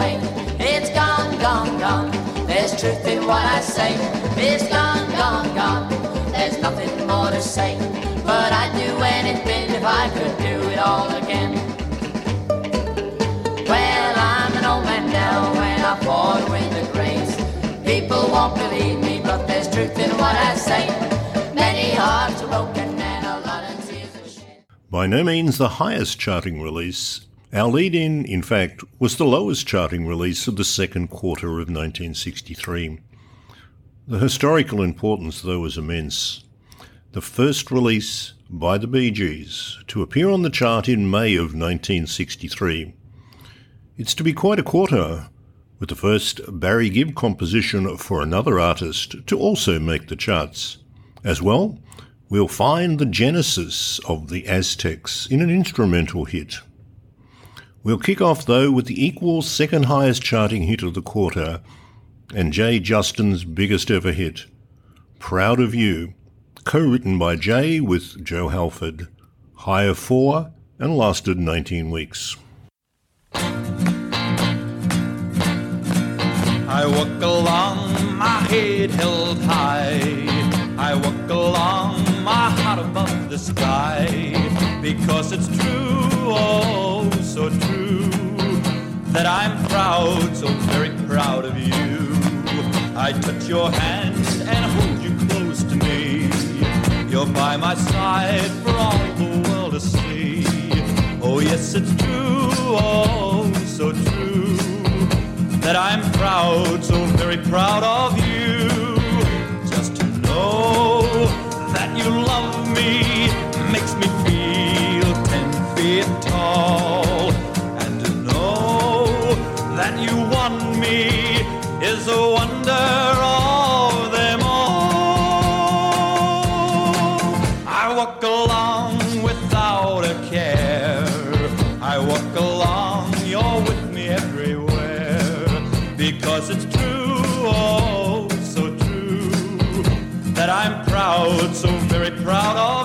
It's gone, gone, gone. There's truth in what I say. It's gone, gone, gone. There's nothing more to say. But I'd do anything if I could do it all again. Well, I'm an old man now and I fought with the grace. People won't believe me, but there's truth in what I say. Many hearts are broken. By no means the highest charting release, our lead in, in fact, was the lowest charting release of the second quarter of 1963. The historical importance, though, was immense. The first release by the Bee Gees to appear on the chart in May of 1963. It's to be quite a quarter, with the first Barry Gibb composition for another artist to also make the charts. As well, we'll find the genesis of the Aztecs in an instrumental hit. We'll kick off though with the equal second highest charting hit of the quarter and Jay Justin's biggest ever hit, Proud of You, co-written by Jay with Joe Halford, high of four and lasted 19 weeks. I walk along my head held high. I walk along my heart above the sky. Because it's true, oh, so true, that I'm proud, so very proud of you. I touch your hand and hold you close to me. You're by my side for all the world to see. Oh, yes, it's true, oh, so true that I'm proud, so very proud of you. Just to know that you love me makes me very proud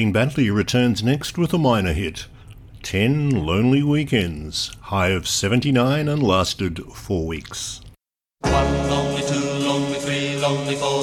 Noeleen Batley returns next with a minor hit, 10 Lonely Weekends, high of 79 and lasted four weeks. One lonely, two lonely, three lonely, four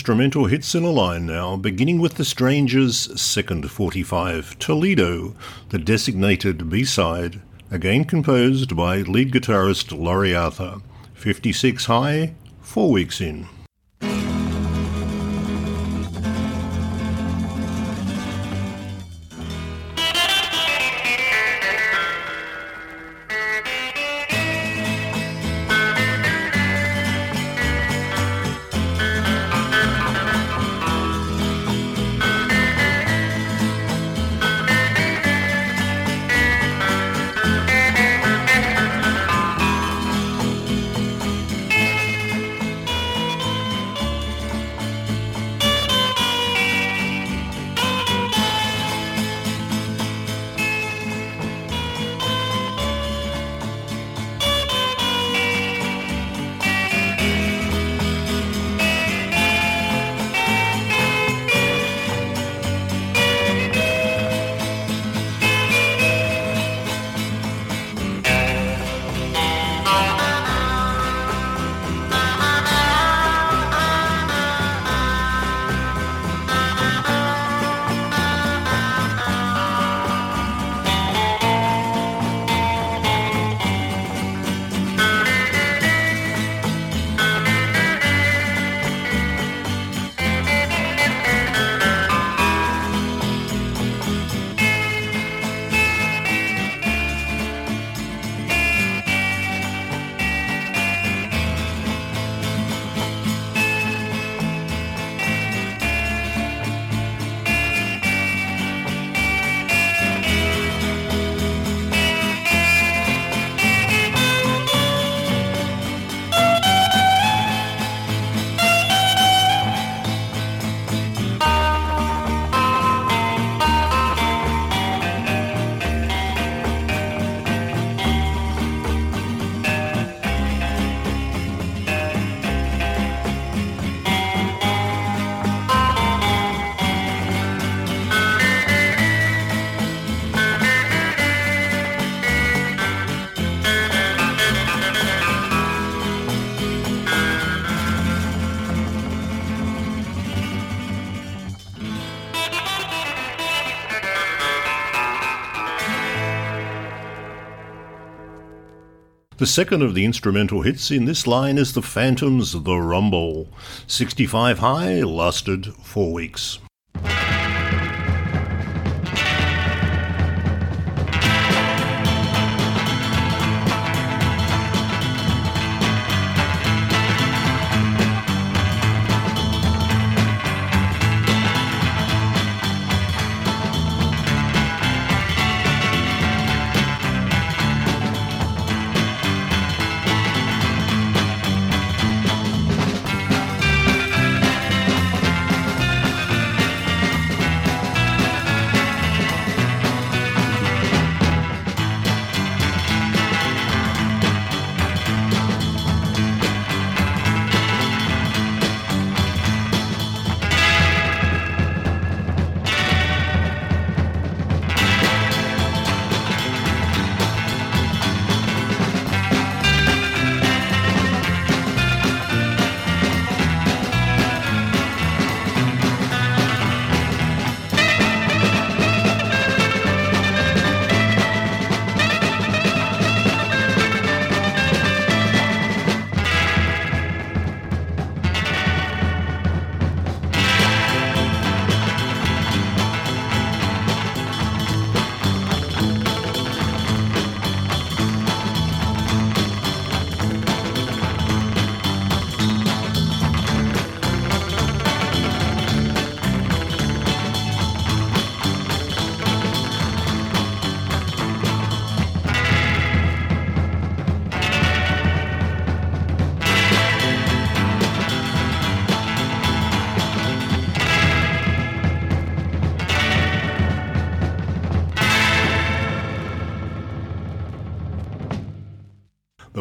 instrumental hits in a line now, beginning with The Strangers' second 45, Toledo, the designated B-side, again composed by lead guitarist Laurie Arthur. 56 high, four weeks in. The second of the instrumental hits in this line is the Phantoms' The Rumble. 65 high, lasted four weeks.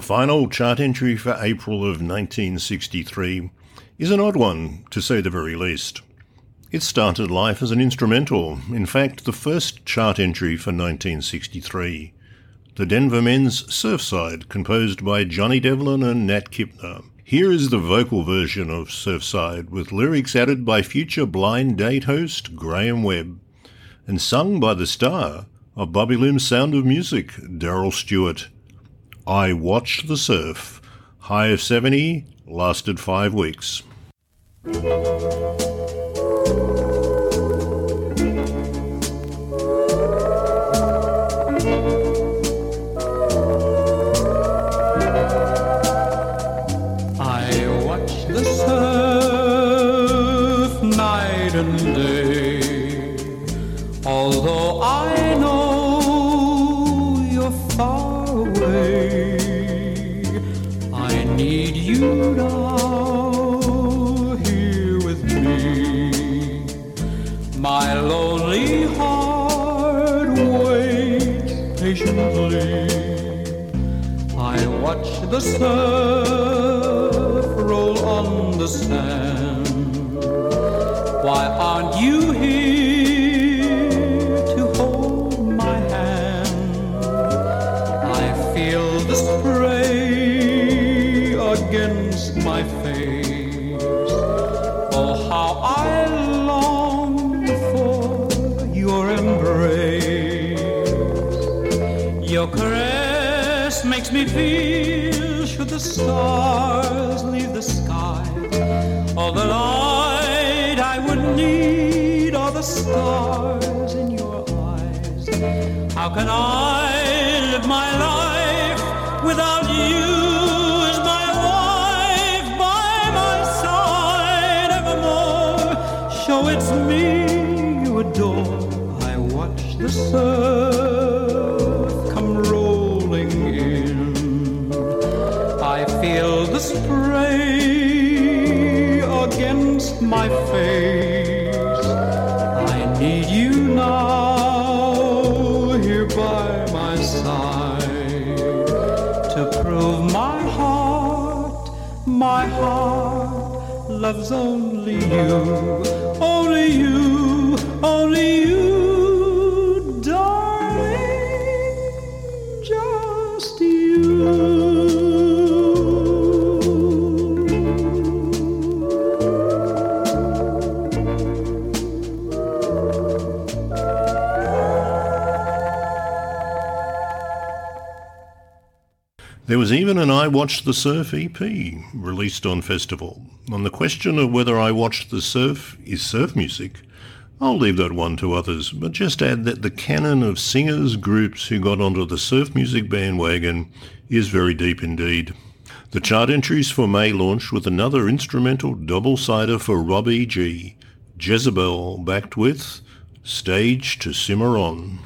Final chart entry for April of 1963 is an odd one, to say the very least. It started life as an instrumental, in fact, the first chart entry for 1963. The Denvermen's Surfside, composed by Johnny Devlin and Nat Kipner. Here is the vocal version of Surfside with lyrics added by future blind date host Graham Webb and sung by the star of Bobby Limb's Sound of Music, Daryl Stewart. I Watched the Surf. High of 70, lasted five weeks. Surf roll on the sand. Why aren't you here to hold my hand? I feel the spray against my face. Oh, how I long for your embrace. Your caress makes me feel the stars leave the sky. All the light I would need are the stars in your eyes. How can I live my life without you as my wife by my side evermore? Show it's me you adore. I watch the surf loves only you, There was even an I Watched the Surf EP released on Festival. On the question of whether I Watched the Surf is surf music, I'll leave that one to others, but just add that the canon of singers, groups who got onto the surf music bandwagon is very deep indeed. The chart entries for May launched with another instrumental double-sider for Rob E.G., Jezebel, backed with Stage to Cimarron.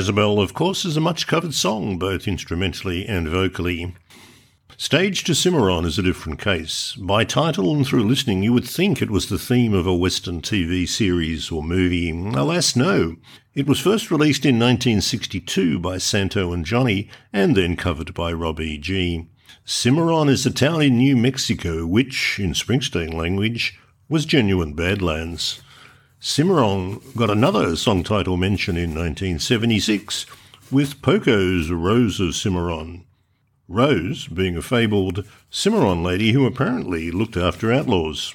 Jezebel, of course, is a much covered song, both instrumentally and vocally. Stage to Cimarron is a different case. By title and through listening, you would think it was the theme of a Western TV series or movie. Alas, no. It was first released in 1962 by Santo and Johnny, and then covered by Rob E.G. Cimarron is a town in New Mexico which, in Springsteen language, was genuine Badlands. Cimarron got another song title mention in 1976 with Poco's Rose of Cimarron. Rose being a fabled Cimarron lady who apparently looked after outlaws.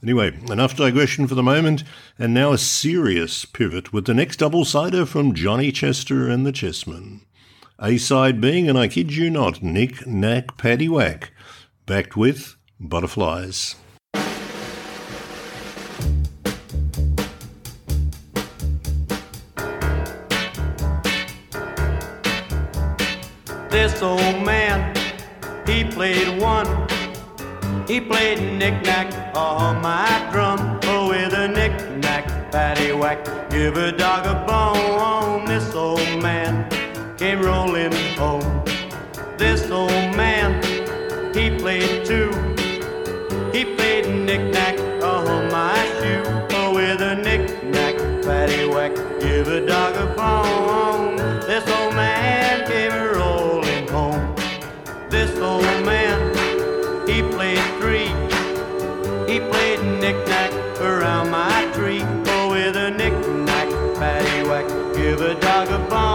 Anyway, enough digression for the moment, and now a serious pivot with the next double sider from Johnny Chester and the Chessmen. A side being, and I kid you not, Nick Nack Paddy Whack, backed with Butterflies. This old man, he played one. He played knick-knack on my drum. Oh, with a knick-knack, patty-whack, give a dog a bone. This old man came rolling home. This old man, he played two. He played knick-knack on my shoe. Oh, with a knick-knack, patty-whack, give a dog a bone. This old give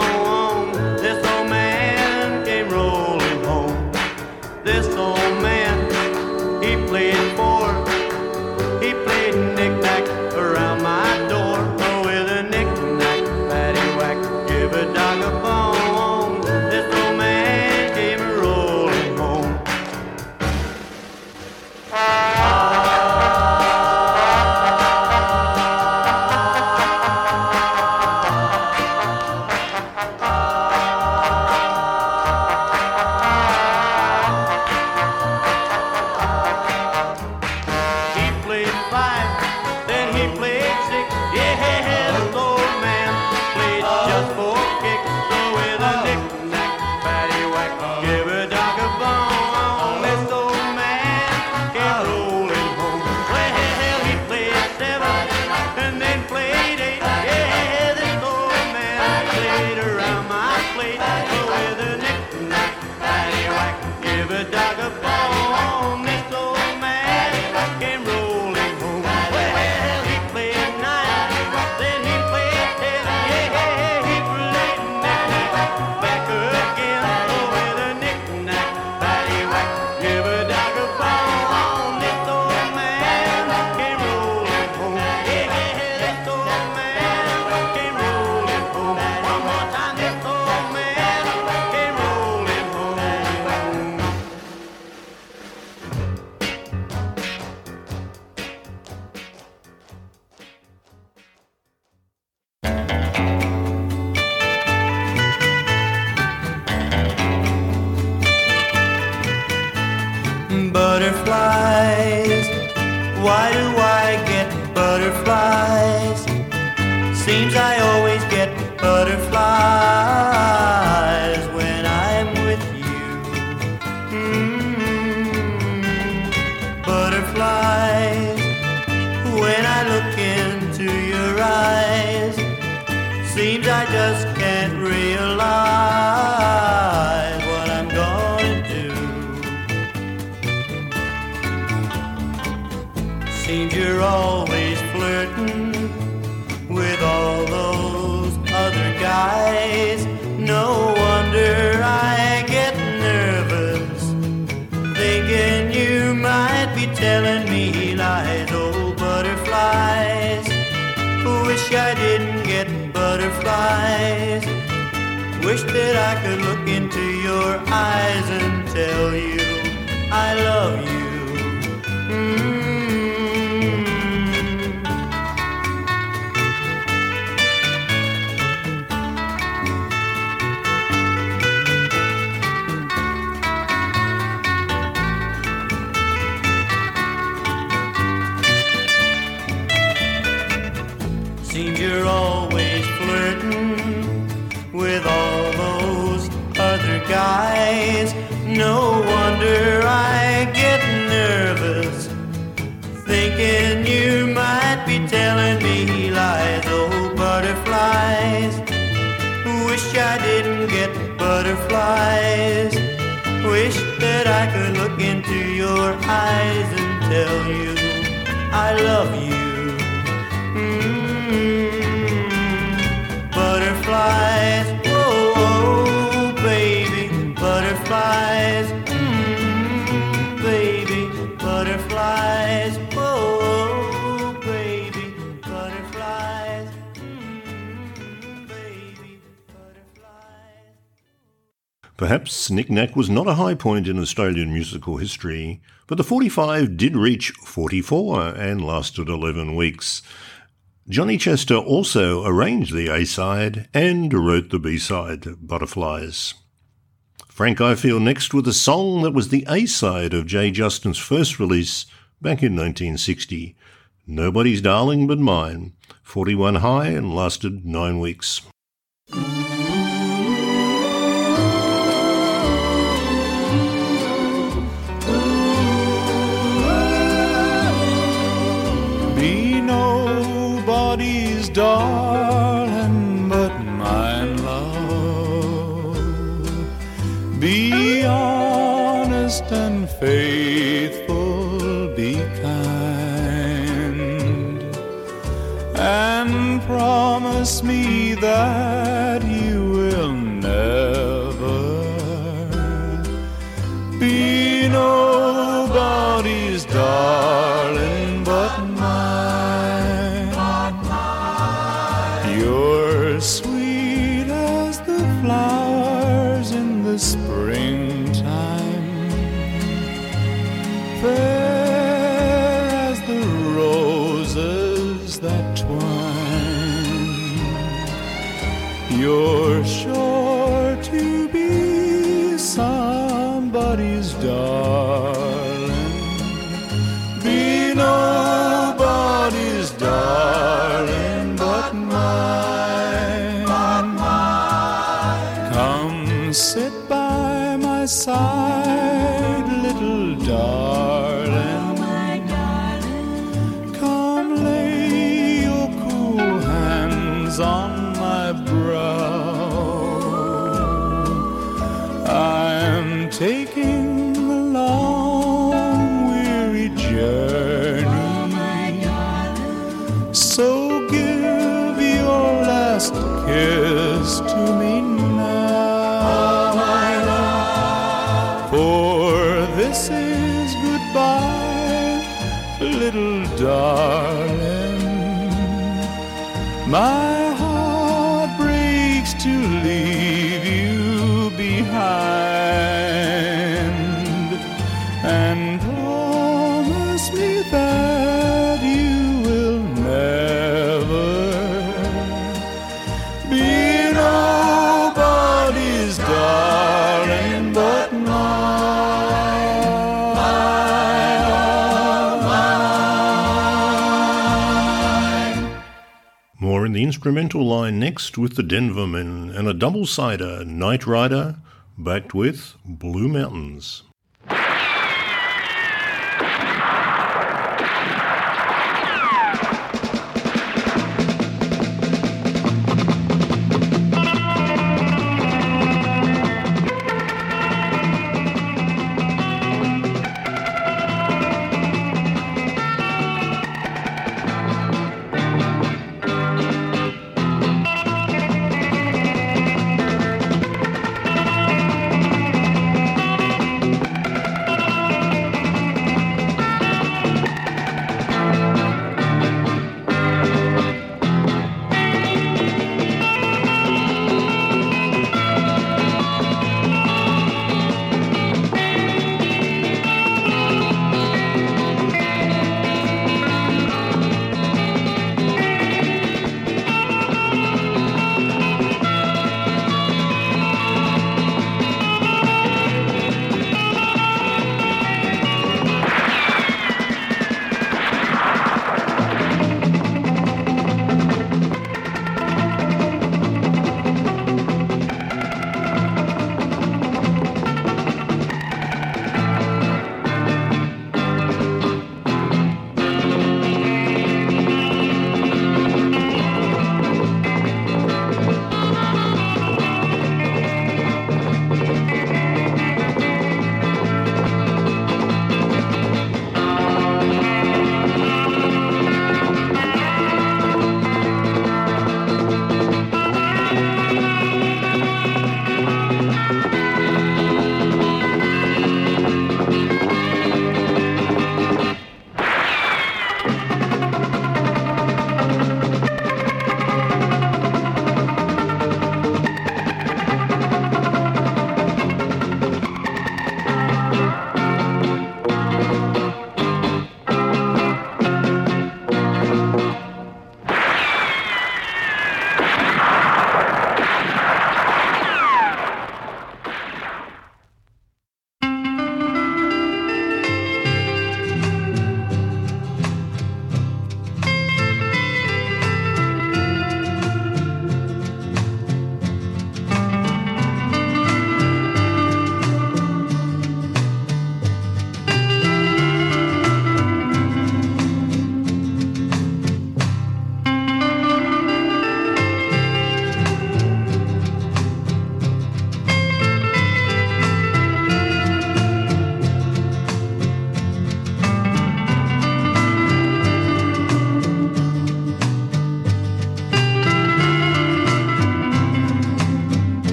I wish that I could look into your eyes and tell you I love you. Mm. Butterflies. Wish that I could look into your eyes and tell you I love you. Perhaps Knick Knack was not a high point in Australian musical history, but the 45 did reach 44 and lasted 11 weeks. Johnny Chester also arranged the A side and wrote the B side, Butterflies. Frank Ifield next with a song that was the A side of Jay Justin's first release back in 1960, Nobody's Darling But Mine, 41 high and lasted 9 weeks. Darling but mine, love. Be honest and faithful, be kind, and promise me that instrumental line next with the Denvermen and a double sider, Night Rider, backed with Blue Mountains.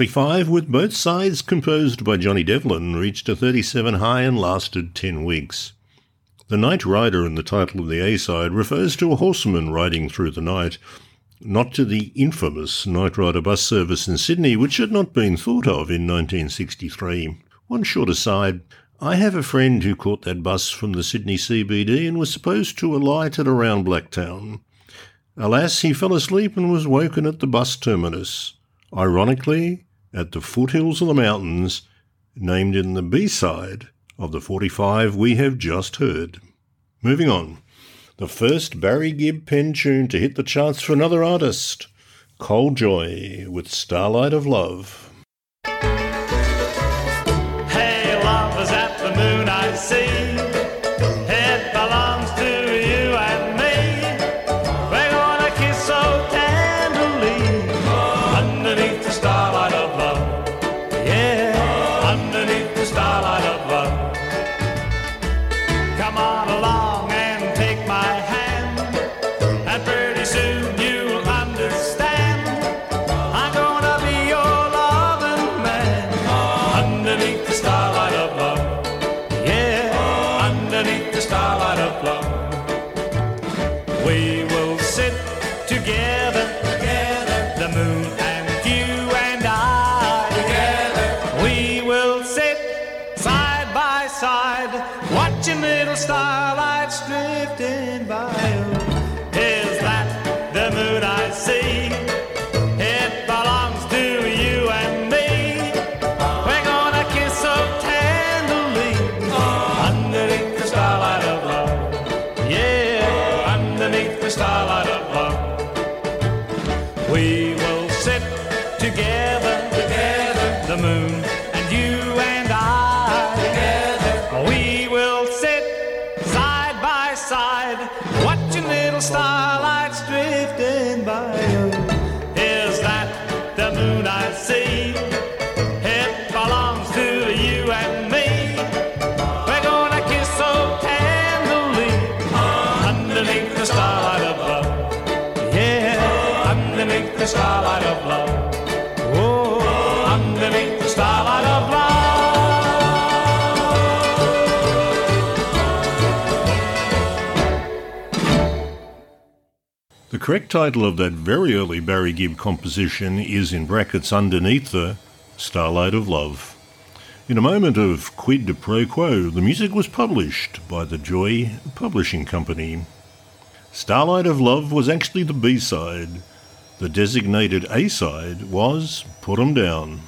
45, with both sides composed by Johnny Devlin, reached a 37 high and lasted 10 weeks. The Night Rider in the title of the A side refers to a horseman riding through the night, not to the infamous Night Rider bus service in Sydney, which had not been thought of in 1963. One short aside I have a friend who caught that bus from the Sydney CBD and was supposed to alight at around Blacktown. Alas, he fell asleep and was woken at the bus terminus, ironically, at the foothills of the mountains, named in the B side of the 45 we have just heard. Moving on. The first Barry Gibb pen tune to hit the charts for another artist, Col Joye with Starlight of Love. Hey, love is at the moon, I see. Correct title of that very early Barry Gibb composition is in brackets underneath the Starlight of Love. In a moment of quid pro quo, the music was published by the Joy Publishing Company. Starlight of Love was actually the B side. The designated A side was Put 'em Down.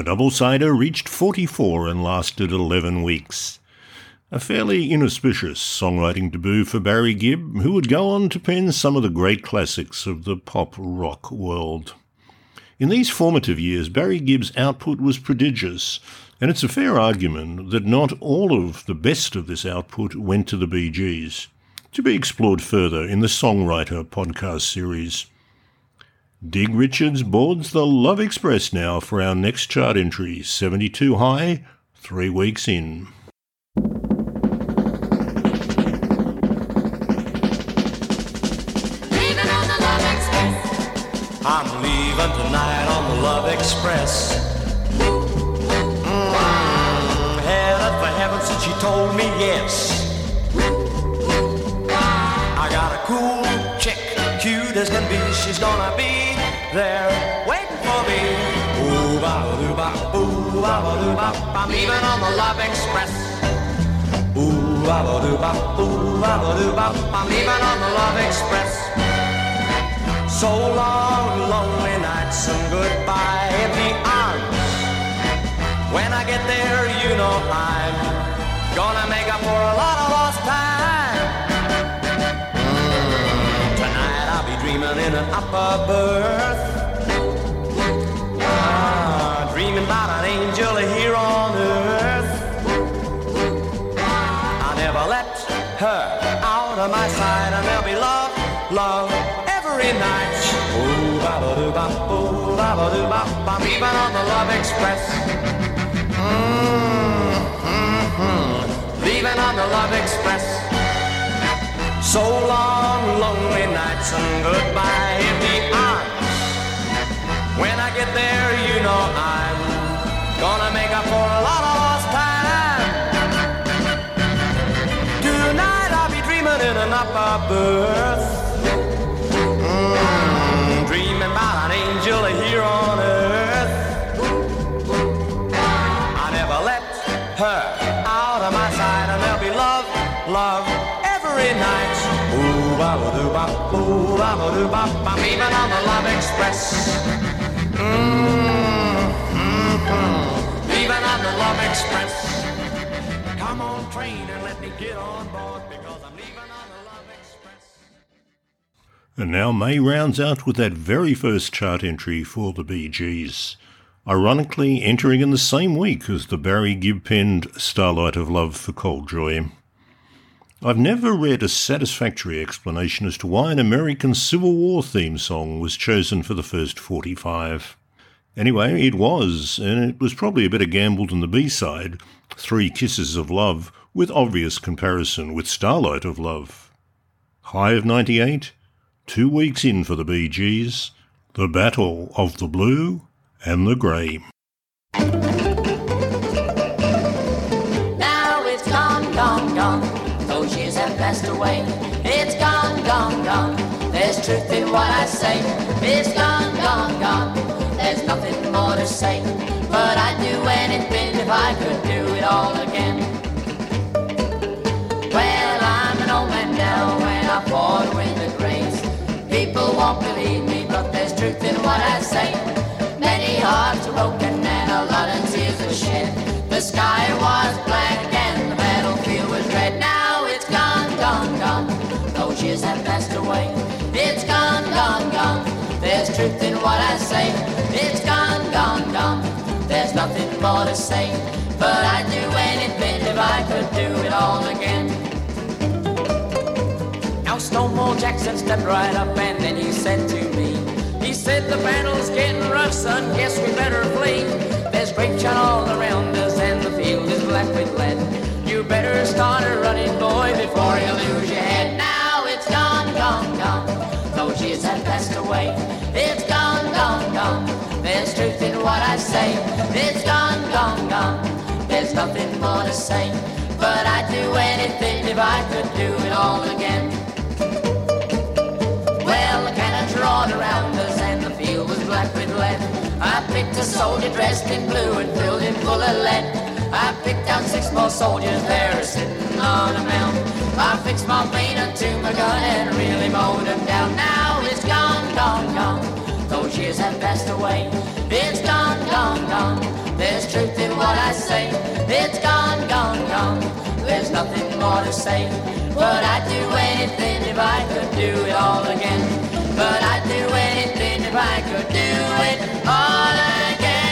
The double-sider reached 44 and lasted 11 weeks. A fairly inauspicious songwriting debut for Barry Gibb, who would go on to pen some of the great classics of the pop rock world. In these formative years, Barry Gibb's output was prodigious, and it's a fair argument that not all of the best of this output went to the Gees, to be explored further in the Songwriter podcast series. Dig Richards boards the Love Express now for our next chart entry, 72 high, three weeks in. Leaving on the Love Express. I'm leaving tonight on the Love Express. There waiting for me. Ooh, ba doo ba, ooh, ba doo ba. I'm leaving on the Love Express. Ooh, ba doo ba, ooh, ba doo ba. I'm leaving on the Love Express. So long, lonely nights and goodbye in the arms. When I get there, you know I'm gonna make up for a lot of lost time. Dreaming in an upper berth. Ah, dreaming about an angel here on earth. I never let her out of my sight, and there'll be love, love every night. Ooh, ba ba doo ba, ooh, ba ba doo ba. I'm leaving on the Love Express. Mm, mm-hmm. Leaving on the Love Express. So long, lonely nights and goodbye in the arms. When I get there, you know I'm gonna make up for a lot of lost time. Tonight I'll be dreaming in an upper berth. Mm-hmm. And. And now May rounds out with that very first chart entry for the Bee Gees. Ironically, entering in the same week as the Barry Gibb penned Starlight of Love for Col Joye. I've never read a satisfactory explanation as to why an American Civil War theme song was chosen for the first 45. Anyway, it was, and it was probably a better gamble than the B-side, Three Kisses of Love, with obvious comparison with Starlight of Love. High of 98, two weeks in for the Gees, The Battle of the Blue and the Grey. What I say. It's gone, gone, gone. There's nothing more to say. But I'd do anything if I could do it all again. Well, I'm an old man now and I fought win the grace. People won't believe me, but there's truth in what I say. Many hearts are broken nothing to say. But I'd do anything if I could do it all again. Now Stonewall Jackson stepped right up and then he said to me, he said the battle's getting rough, son, guess we better flee. There's grape shot all around us and the field is black with lead. You better start a running, boy, before you lose your head. Now it's gone, gone, gone. Those years have passed away. It's gone, gone, gone. There's truth in what I say. It's gone, gone, gone. There's nothing more to say. But I'd do anything if I could do it all again. Well, the cannons roared around us and the field was black with lead. I picked a soldier dressed in blue and filled him full of lead. I picked out six more soldiers there sitting on a mound. I fixed my vein onto my gun and really mowed them down. Now it's gone, gone, gone those years have passed away. It's gone, gone, gone. There's truth in what I say. It's gone, gone, gone. There's nothing more to say. But I'd do anything if I could do it all again. But I'd do anything if I could do it all again.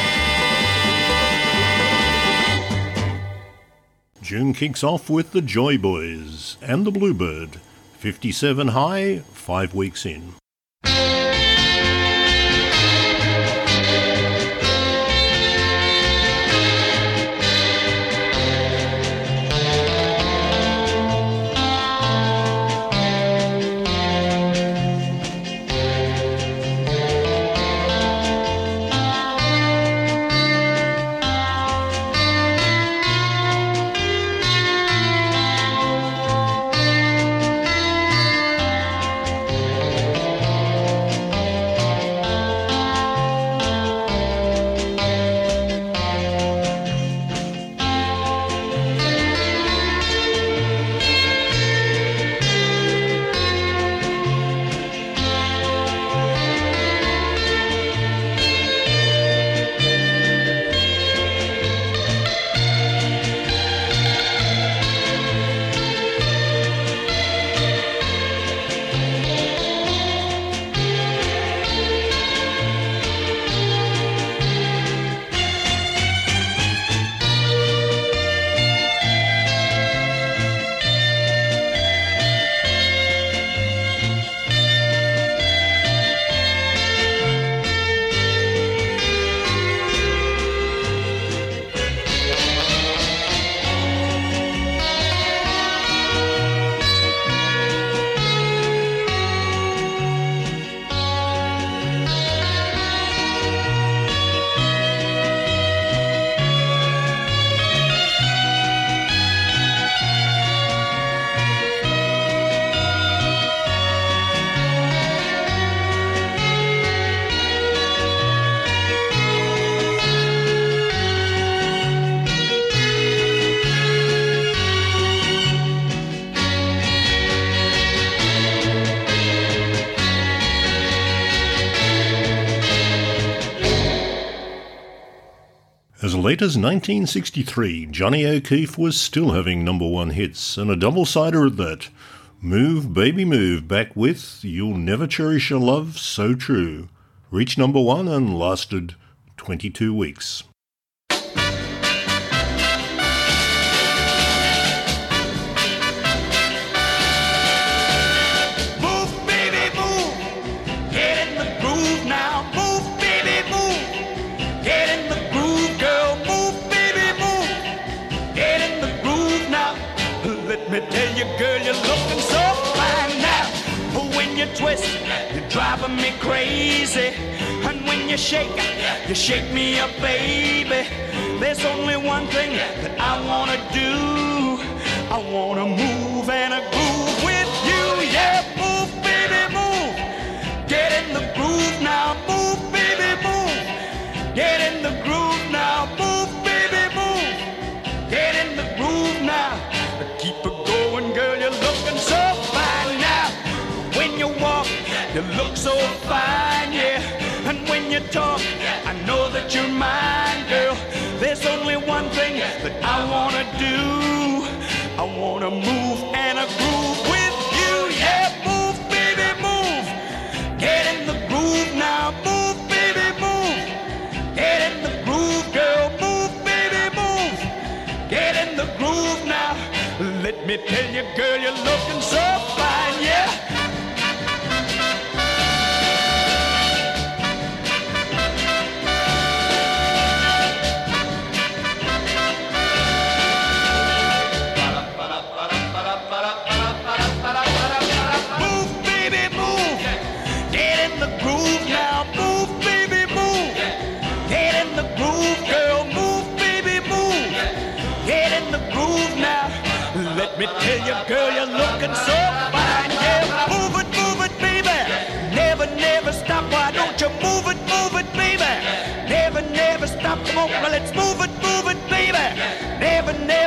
June kicks off with the Joy Boys and the Bluebird. 57 high, five weeks in. late as 1963, Johnny O'Keefe was still having number one hits, and a double sider at that. Move, Baby Move, back with You'll Never Cherish a Love So True. Reached number one and lasted 22 weeks.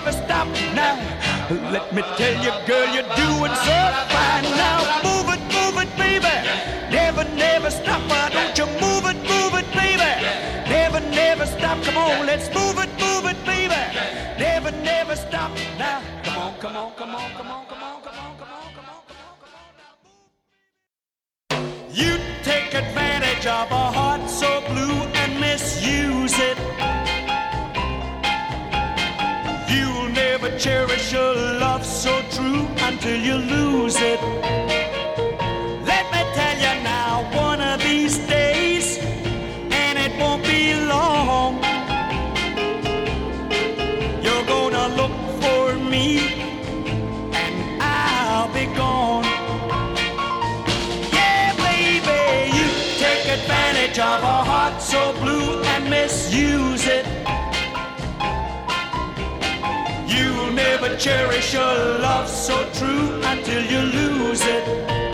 never stop now. Let me tell you, girl, you're doing so fine now. Move it, move it, baby. Never, never stop. Why don't you move it, move it, baby? Never, never stop. Come on, let's move it, move it, baby. Never, never stop now. Come on, come on, come on, come on, come on, come on, come on, come on, come on. Come on, come on. You take advantage of a heart so blue and misuse it. Cherish your love so true until you lose it. Cherish a love so true until you lose it.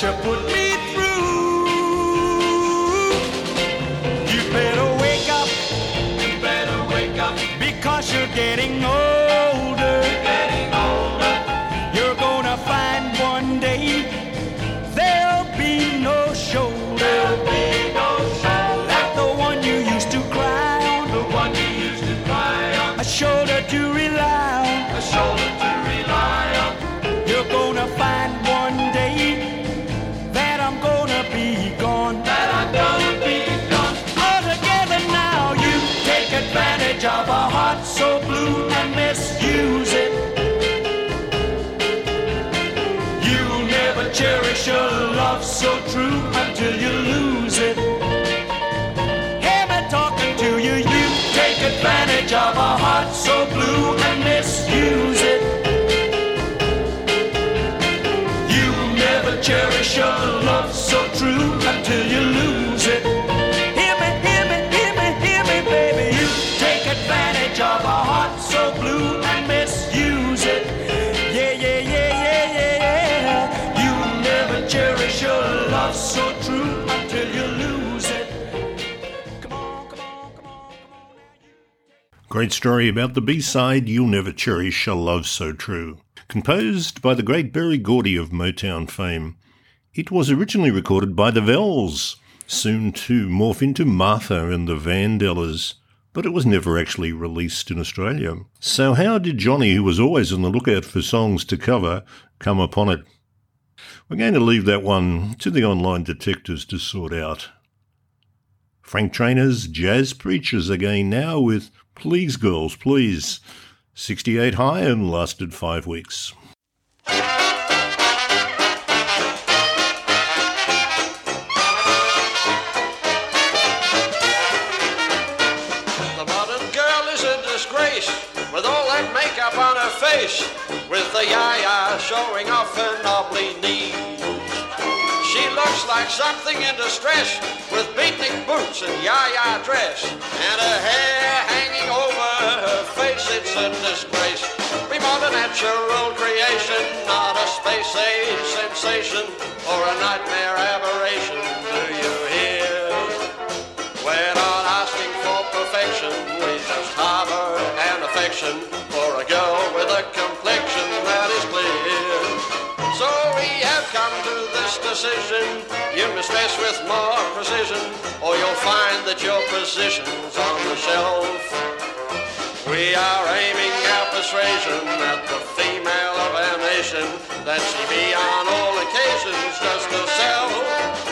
That you put me through. You better wake up. You better wake up. Because you're getting older. Getting older. You're gonna find one day there'll be no shoulder. There'll be no shoulder. Like the one you used to cry on. The one you used to cry on. A shoulder to rely on. A shoulder so true until you lose it. Hear me talking to you, you take advantage of a heart Great story about the B-side You'll Never Cherish a Love So True. Composed by the great Berry Gordy of Motown fame. It was originally recorded by the Vels, soon to morph into Martha and the Vandellas, but it was never actually released in Australia. So how did Johnny, who was always on the lookout for songs to cover, come upon it? We're going to leave that one to the online detectives to sort out. Frank Traynor's Jazz Preachers again now with Please Girls, Please. 68 high and lasted five weeks. The modern girl is a disgrace with all that makeup on her face, with the yaya looks like something in distress with beatnik boots and yaya dress and her hair hanging over her face. It's a disgrace. We want a natural creation, not a space age sensation or a nightmare aberration. Do you hear? We're not asking for perfection, we just harbor an affection for a girl with a complexion to this decision, you must dress with more precision, or you'll find that your position's on the shelf. We are aiming our persuasion at the female of our nation, that she be on all occasions just herself.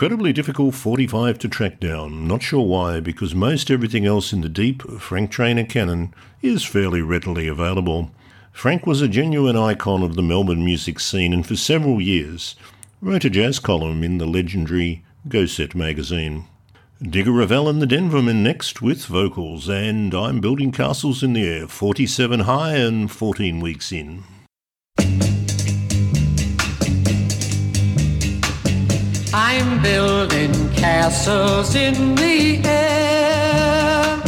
Incredibly difficult 45 to track down. Not sure why, because most everything else in the deep Frank Traynor canon is fairly readily available. Frank was a genuine icon of the Melbourne music scene and for several years wrote a jazz column in the legendary Go Set magazine. Digger Revell and the Denvermen next with vocals, and I'm building castles in the air, 47 high and 14 weeks in. I'm building castles in the air.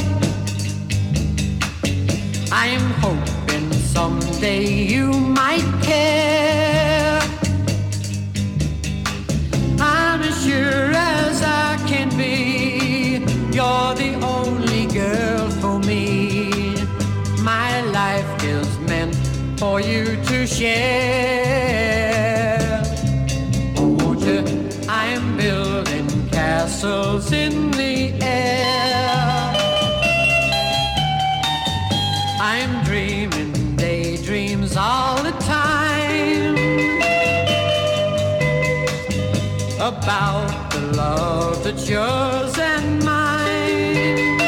I'm hoping someday you might care. I'm as sure as I can be. You're the only girl for me. My life is meant for you to share. Yours and mine.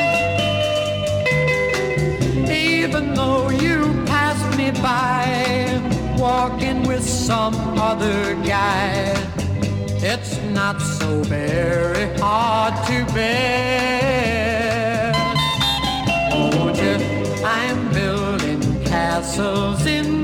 Even though you passed me by, walking with some other guy. It's not so very hard to bear. Won't you? I'm building castles in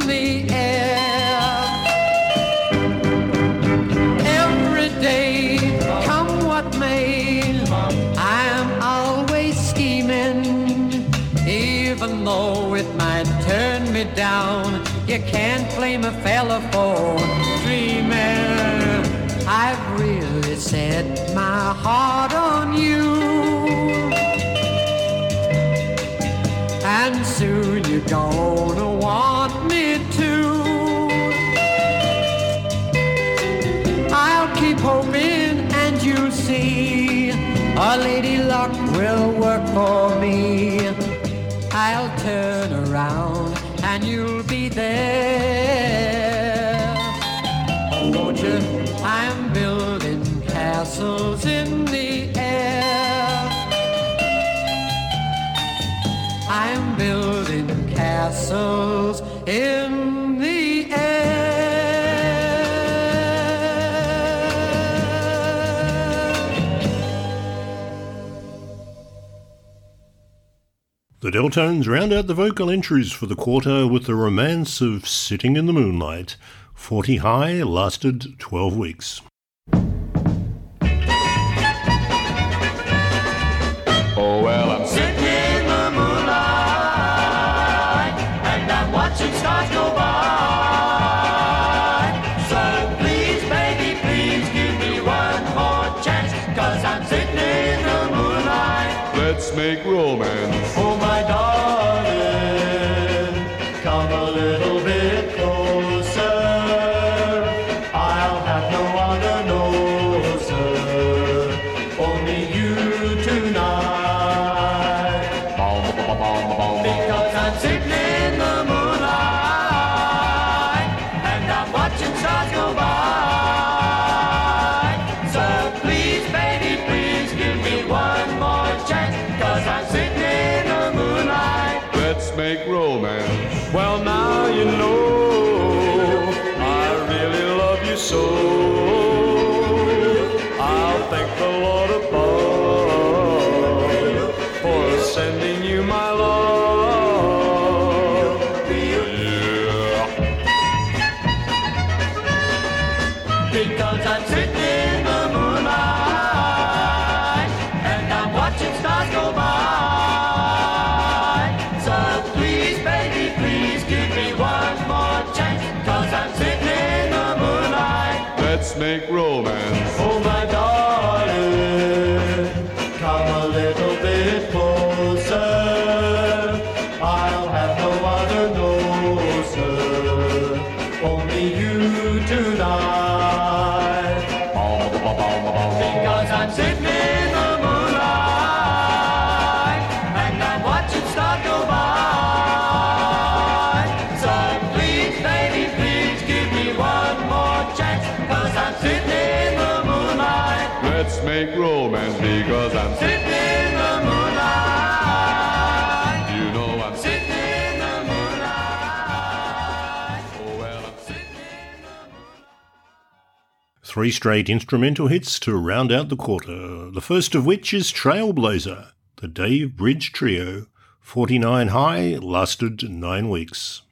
down, you can't blame a fella for dreaming. I've really set my heart on you. And soon you're gonna want me to. I'll keep hoping and you'll see a lady luck will work for me. I'll turn around and you'll be there. Won't you? I'm building castles in the air. I'm building castles in The Delltones round out the vocal entries for the quarter with the romance of Sitting in the Moonlight. 40 high lasted 12 weeks. Because I'm sitting Three straight instrumental hits to round out the quarter, the first of which is Trailblazer, the Dave Bridge Trio. 49 high, lasted nine weeks.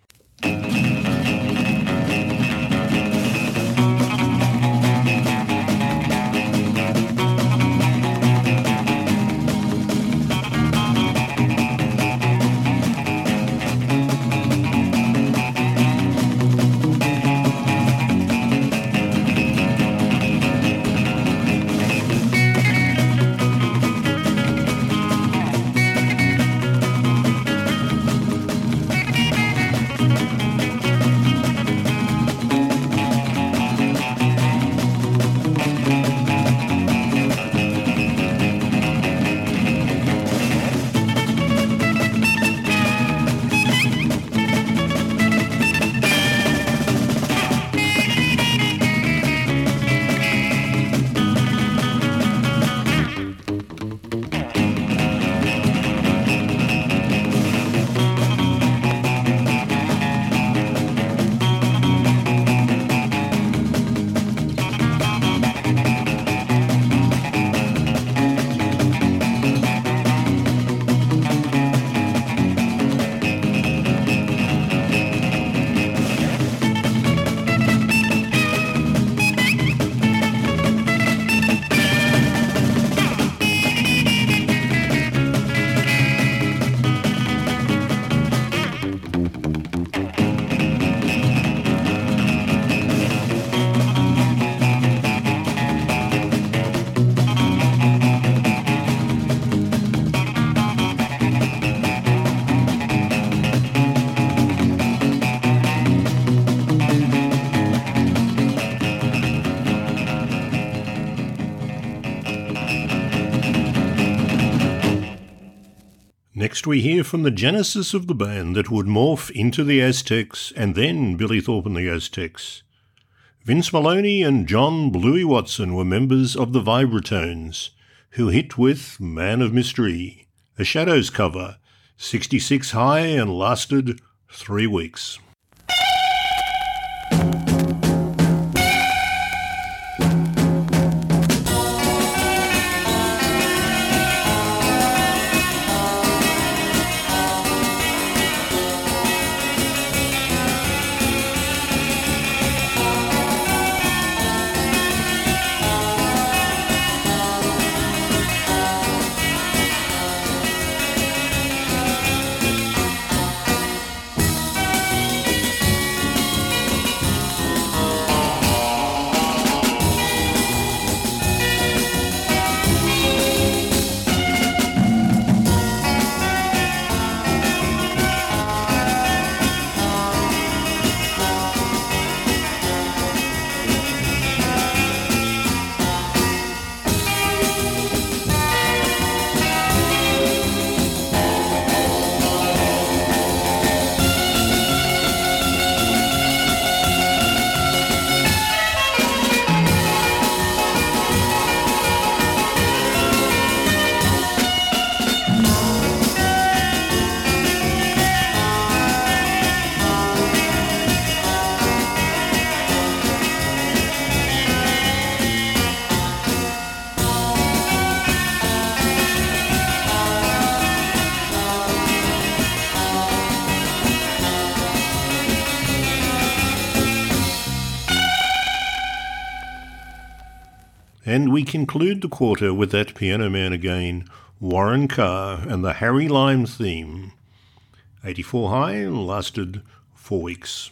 Next, we hear from the genesis of the band that would morph into the Aztecs and then Billy Thorpe and the Aztecs. Vince Melouney and John Bluey Watson were members of the Vibratones, who hit with Man of Mystery, a Shadows cover, 66 high and lasted three weeks. We conclude the quarter with that piano man again, Warren Carr, and the Harry Lime theme. 84 high, lasted four weeks.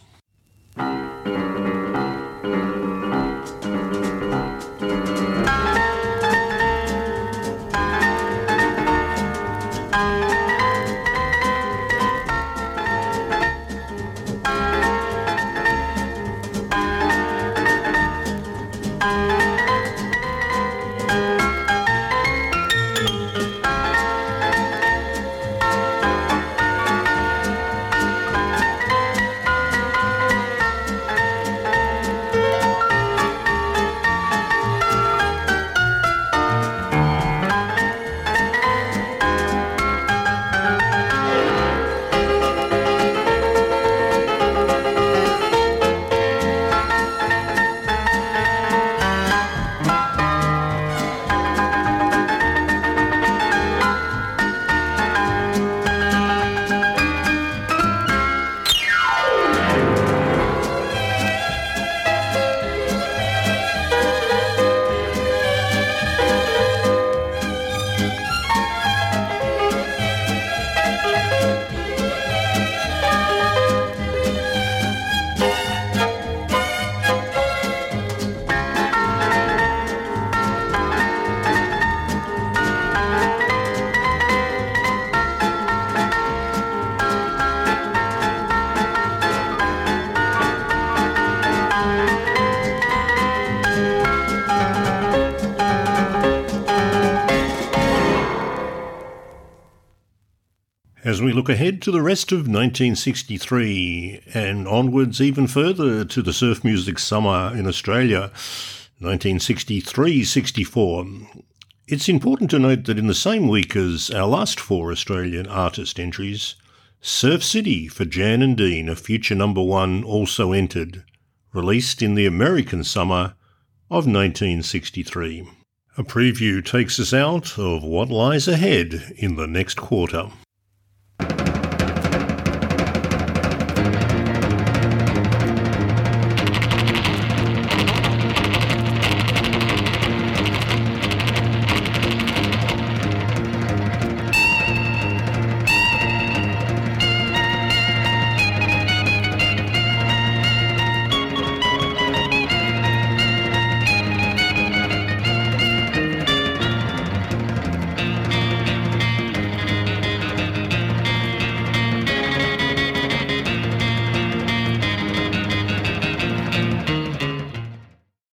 As we look ahead to the rest of 1963 and onwards even further to the surf music summer in Australia, 1963 64, it's important to note that in the same week as our last four Australian artist entries, Surf City for Jan and Dean, a future number one, also entered, released in the American summer of 1963. A preview takes us out of what lies ahead in the next quarter.